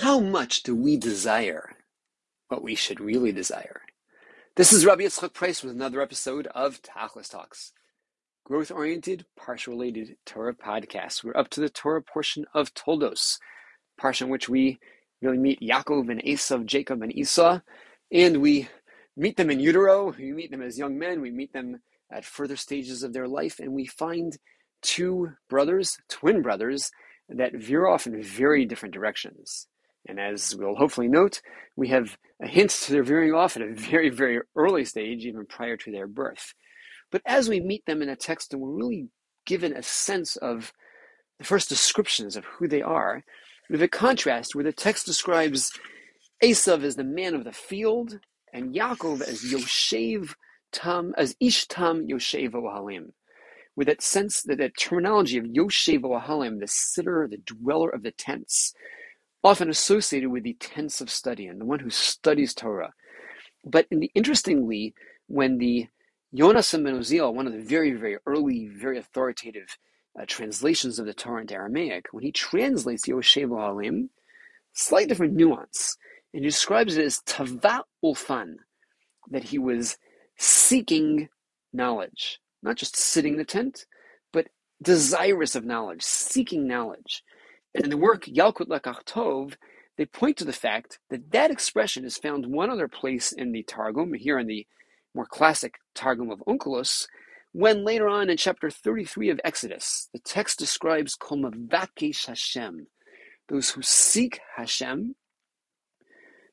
How much do we desire what we should really desire? This is Rabbi Yitzchak Price with another episode of Tachlis Talks, growth-oriented, parsha-related Torah podcast. We're up to the Torah portion of Toldos, parsha in which we really meet Yaakov and Esav, Jacob and Esau, and we meet them in utero. We meet them as young men. We meet them at further stages of their life, and we find two brothers, twin brothers, that veer off in very different directions. And as we'll hopefully note, we have a hint to their veering off at a very, very early stage, even prior to their birth. But as we meet them in a text and we're really given a sense of the first descriptions of who they are, we have a contrast where the text describes Esav as the man of the field and Yaakov as Yoshev Tam, as Ish Tam Yoshev Ohalim. With that sense, that, that terminology of Yoshev Ohalim, the sitter, the dweller of the tents, often associated with the tents of study and the one who studies Torah. But the, interestingly, when the ben Uziel, one of the very, very early, very authoritative uh, translations of the Torah into Aramaic, when he translates Yoshev Halim, slight different nuance, and he describes it as Tava Ulfan, that he was seeking knowledge, not just sitting in the tent, but desirous of knowledge, seeking knowledge. And in the work Yalkut Lekach Tov, they point to the fact that that expression is found one other place in the Targum, here in the more classic Targum of Onkelos, when later on in chapter 33 of Exodus, the text describes Kol Mavakesh Hashem, those who seek Hashem.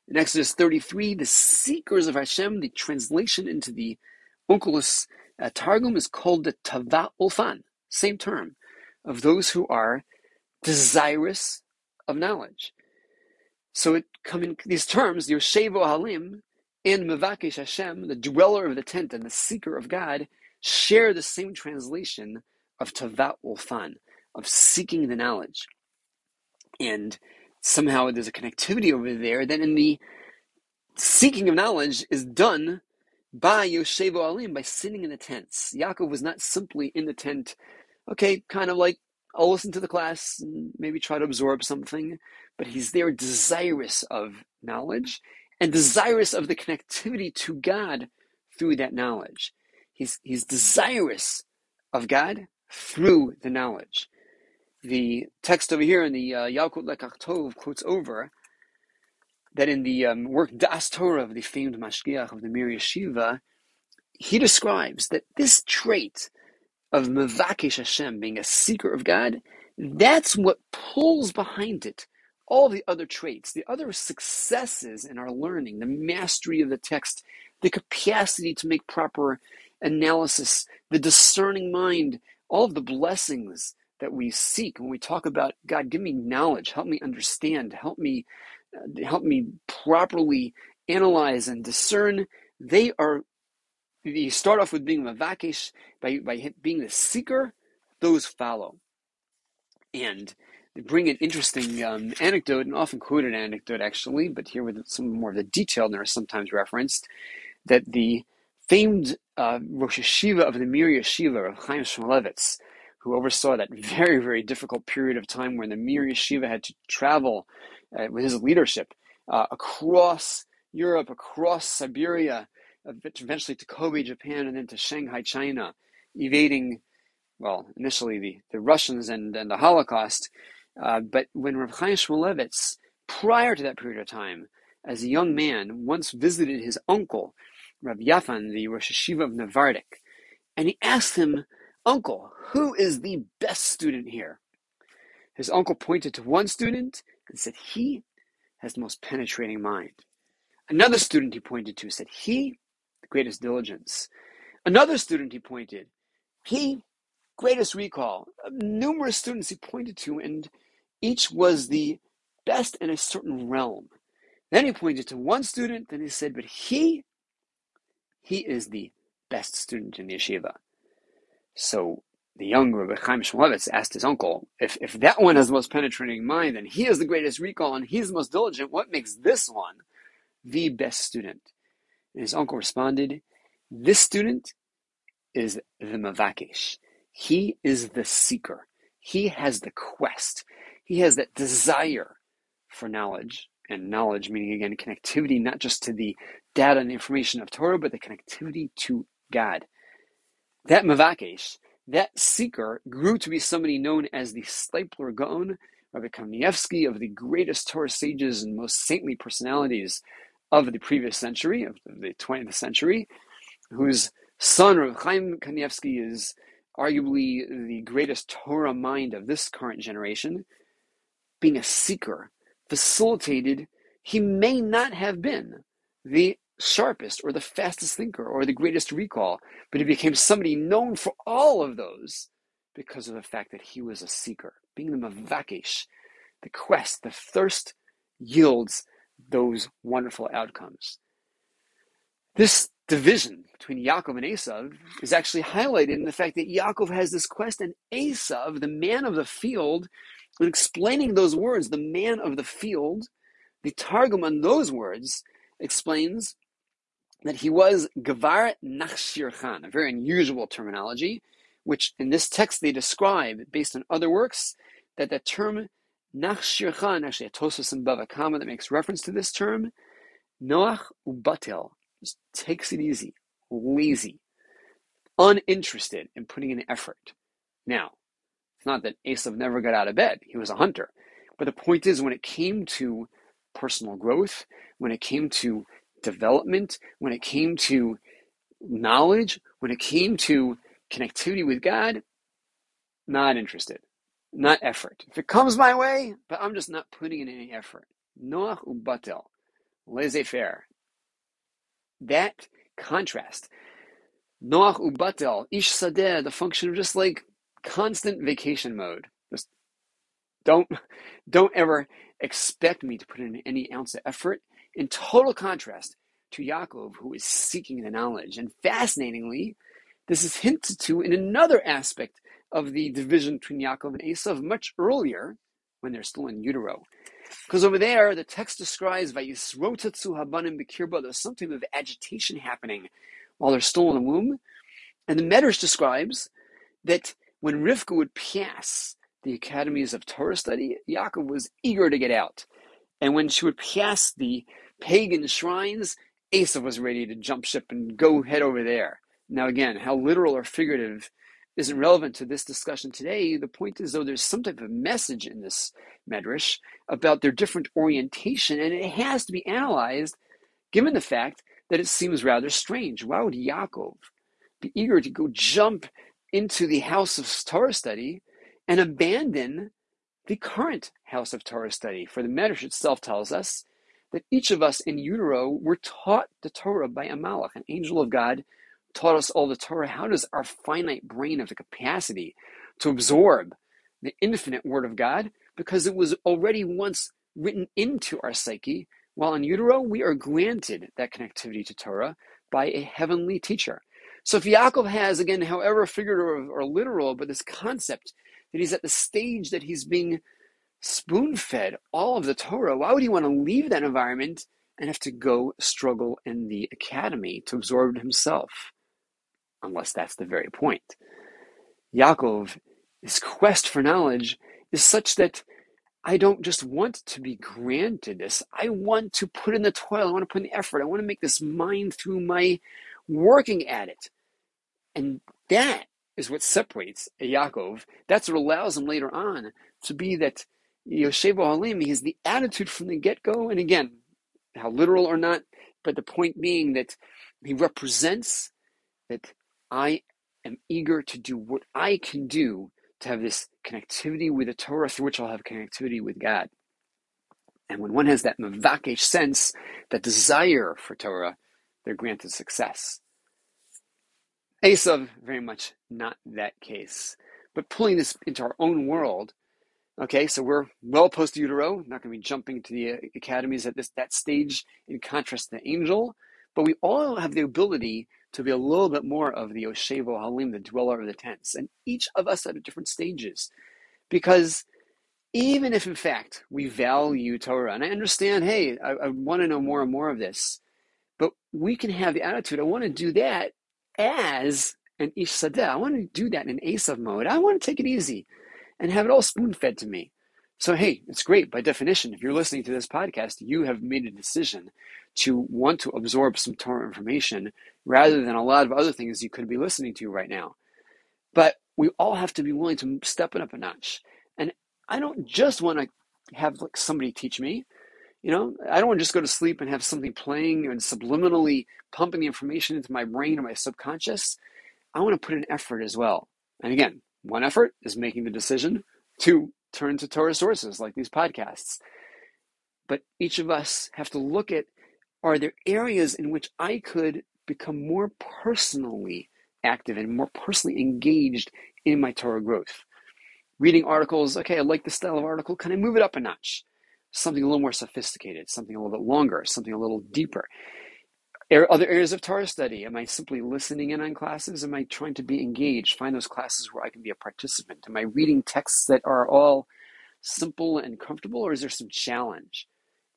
In Exodus 33, the seekers of Hashem, the translation into the Onkelos uh, Targum is called the Tava Ulfan, same term, of those who are desirous of knowledge. So it come in these terms, Yoshevo Halim and Mevakesh Hashem, the dweller of the tent and the seeker of God, share the same translation of Tavat Ulfan, of seeking the knowledge. And somehow there's a connectivity over there that in the seeking of knowledge is done by Yoshevo Alim, by sitting in the tents. Yaakov was not simply in the tent, okay, kind of like I'll listen to the class and maybe try to absorb something, but he's there desirous of knowledge and desirous of the connectivity to God through that knowledge. He's, he's desirous of God through the knowledge. The text over here in the uh, Yalkut Lekach Tov quotes over that in the um, work Das Torah of the famed Mashgiach of the Mir Yeshiva, he describes that this trait of Mavakesh Hashem, being a seeker of God, that's what pulls behind it all the other traits, the other successes in our learning, the mastery of the text, the capacity to make proper analysis, the discerning mind, all of the blessings that we seek when we talk about God, give me knowledge, help me understand, help me uh, help me properly analyze and discern. They are you start off with being mavakesh by by being the seeker. Those follow, and they bring an interesting um, anecdote, an often quoted anecdote actually, but here with some more of the detail are sometimes referenced, that the famed uh, Rosh Yeshiva of the Mir Yeshiva of Chaim Shmulevitz, who oversaw that very, very difficult period of time when the Mir Yeshiva had to travel uh, with his leadership uh, across Europe, across Siberia, eventually to Kobe, Japan, and then to Shanghai, China, evading, well, initially the, the Russians and, and the Holocaust. Uh, but when Rav Chaim Shmulevitz, prior to that period of time, as a young man, once visited his uncle, Rav Yaffen, the Rosh Yeshiva of Navardik, and he asked him, Uncle, who is the best student here? His uncle pointed to one student and said, He has the most penetrating mind. Another student he pointed to said, He greatest diligence. Another student he pointed, he, greatest recall. Numerous students he pointed to, and each was the best in a certain realm. Then he pointed to one student, then he said, but he, he is the best student in the yeshiva. So the young Rabbi Chaim Shmulevitz asked his uncle, if, if that one has the most penetrating mind, then he has the greatest recall and he's the most diligent, what makes this one the best student? And his uncle responded, This student is the Mavakesh. He is the seeker. He has the quest. He has that desire for knowledge, and knowledge meaning again connectivity not just to the data and information of Torah, but the connectivity to God. That Mavakesh, that seeker, grew to be somebody known as the Steipler Gaon, Rabbi Kanievsky, of the greatest Torah sages and most saintly personalities of the previous century, of the 20th century, whose son, Rabbi Chaim Kanievsky, is arguably the greatest Torah mind of this current generation. Being a seeker, facilitated, he may not have been the sharpest or the fastest thinker or the greatest recall, but he became somebody known for all of those because of the fact that he was a seeker. Being the mavakesh, the quest, the thirst yields those wonderful outcomes. This division between Yaakov and Esav is actually highlighted in the fact that Yaakov has this quest and Esav, the man of the field, in explaining those words, the man of the field, the Targum on those words explains that he was Gavar Nachshir Khan, a very unusual terminology, which in this text they describe, based on other works, that the term Nachshir Khan, actually a Tosfos and Bava Kama that makes reference to this term, Noach Ubatel, just takes it easy, lazy, uninterested in putting in effort. Now, it's not that Esav never got out of bed, he was a hunter. But the point is, when it came to personal growth, when it came to development, when it came to knowledge, when it came to connectivity with God, not interested, not effort. If it comes my way, but I'm just not putting in any effort. Noach ubatel, laissez-faire. That contrast, Noach ubatel, ish sadeh, the function of just like constant vacation mode. Just don't, don't ever expect me to put in any ounce of effort in total contrast to Yaakov, who is seeking the knowledge. And fascinatingly, this is hinted to in another aspect of the division between Yaakov and Esav much earlier, when they're still in utero. Because over there, the text describes Vayisrotatsu Habanim Bekirba, there's some type of agitation happening while they're still in the womb. And the Medrash describes that when Rivka would pass the academies of Torah study, Yaakov was eager to get out. And when she would pass the pagan shrines, Esav was ready to jump ship and go head over there. Now, again, how literal or figurative isn't relevant to this discussion today. The point is, though, there's some type of message in this medrash about their different orientation, and it has to be analyzed given the fact that it seems rather strange. Why would Yaakov be eager to go jump into the house of Torah study and abandon the current house of Torah study. For the Medrash itself tells us that each of us in utero were taught the Torah by a malach, an angel of God, taught us all the Torah. How does our finite brain have the capacity to absorb the infinite Word of God? Because it was already once written into our psyche. While in utero, we are granted that connectivity to Torah by a heavenly teacher. So if Yaakov has, again, however figurative or literal, but this concept that he's at the stage that he's being spoon fed all of the Torah, why would he want to leave that environment and have to go struggle in the academy to absorb it himself? Unless that's the very point. Yaakov, his quest for knowledge is such that I don't just want to be granted this. I want to put in the toil. I want to put in the effort. I want to make this mine through my working at it. And that is what separates a Yaakov. That's what allows him later on to be that Yoshevo Halim. He has the attitude from the get go. And again, how literal or not, but the point being that he represents that I am eager to do what I can do to have this connectivity with the Torah through which I'll have connectivity with God. And when one has that mavakesh sense, that desire for Torah, they're granted success. Esav, very much not that case. But pulling this into our own world, okay, so we're well post utero, not going to be jumping to the uh, academies at this that stage in contrast to the angel, but we all have the ability to be a little bit more of the Oshevo Halim, the dweller of the tents, and each of us at different stages. Because even if in fact we value Torah, and I understand, hey, I, I want to know more and more of this, but we can have the attitude, I want to do that as an Ish Sadeh. I want to do that in Esav mode. I want to take it easy and have it all spoon fed to me. So, hey, it's great. By definition, if you're listening to this podcast, you have made a decision to want to absorb some Torah information rather than a lot of other things you could be listening to right now. But we all have to be willing to step it up a notch. And I don't just want to have like somebody teach me. You know, I don't want to just go to sleep and have something playing and subliminally pumping the information into my brain or my subconscious. I want to put an effort as well. And again, one effort is making the decision to turn to Torah sources like these podcasts. But each of us have to look at are there areas in which I could become more personally active and more personally engaged in my Torah growth? Reading articles, okay, I like the style of article. Can I move it up a notch? Something a little more sophisticated, something a little bit longer, something a little deeper. Other areas of Torah study, am I simply listening in on classes? Am I trying to be engaged? Find those classes where I can be a participant. Am I reading texts that are all simple and comfortable, or is there some challenge?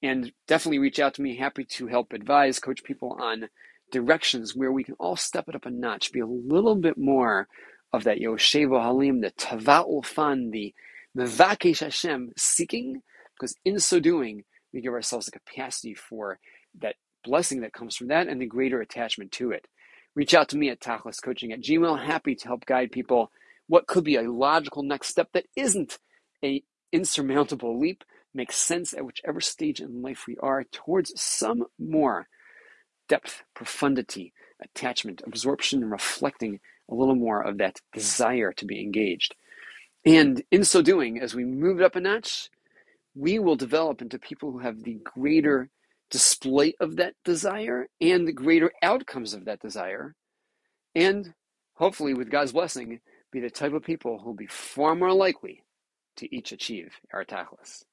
And definitely reach out to me. Happy to help advise, coach people on directions where we can all step it up a notch, be a little bit more of that Yoshevo Halim, the Tava'ul Fan, the Mevakesh Hashem, seeking, because in so doing, we give ourselves the capacity for that blessing that comes from that and the greater attachment to it. Reach out to me at tachliscoaching at gmail. Happy to help guide people what could be a logical next step that isn't a insurmountable leap, makes sense at whichever stage in life we are towards some more depth, profundity, attachment, absorption, and reflecting a little more of that desire to be engaged. And in so doing, as we move it up a notch, we will develop into people who have the greater display of that desire and the greater outcomes of that desire. And hopefully, with God's blessing, be the type of people who will be far more likely to each achieve our tachlis.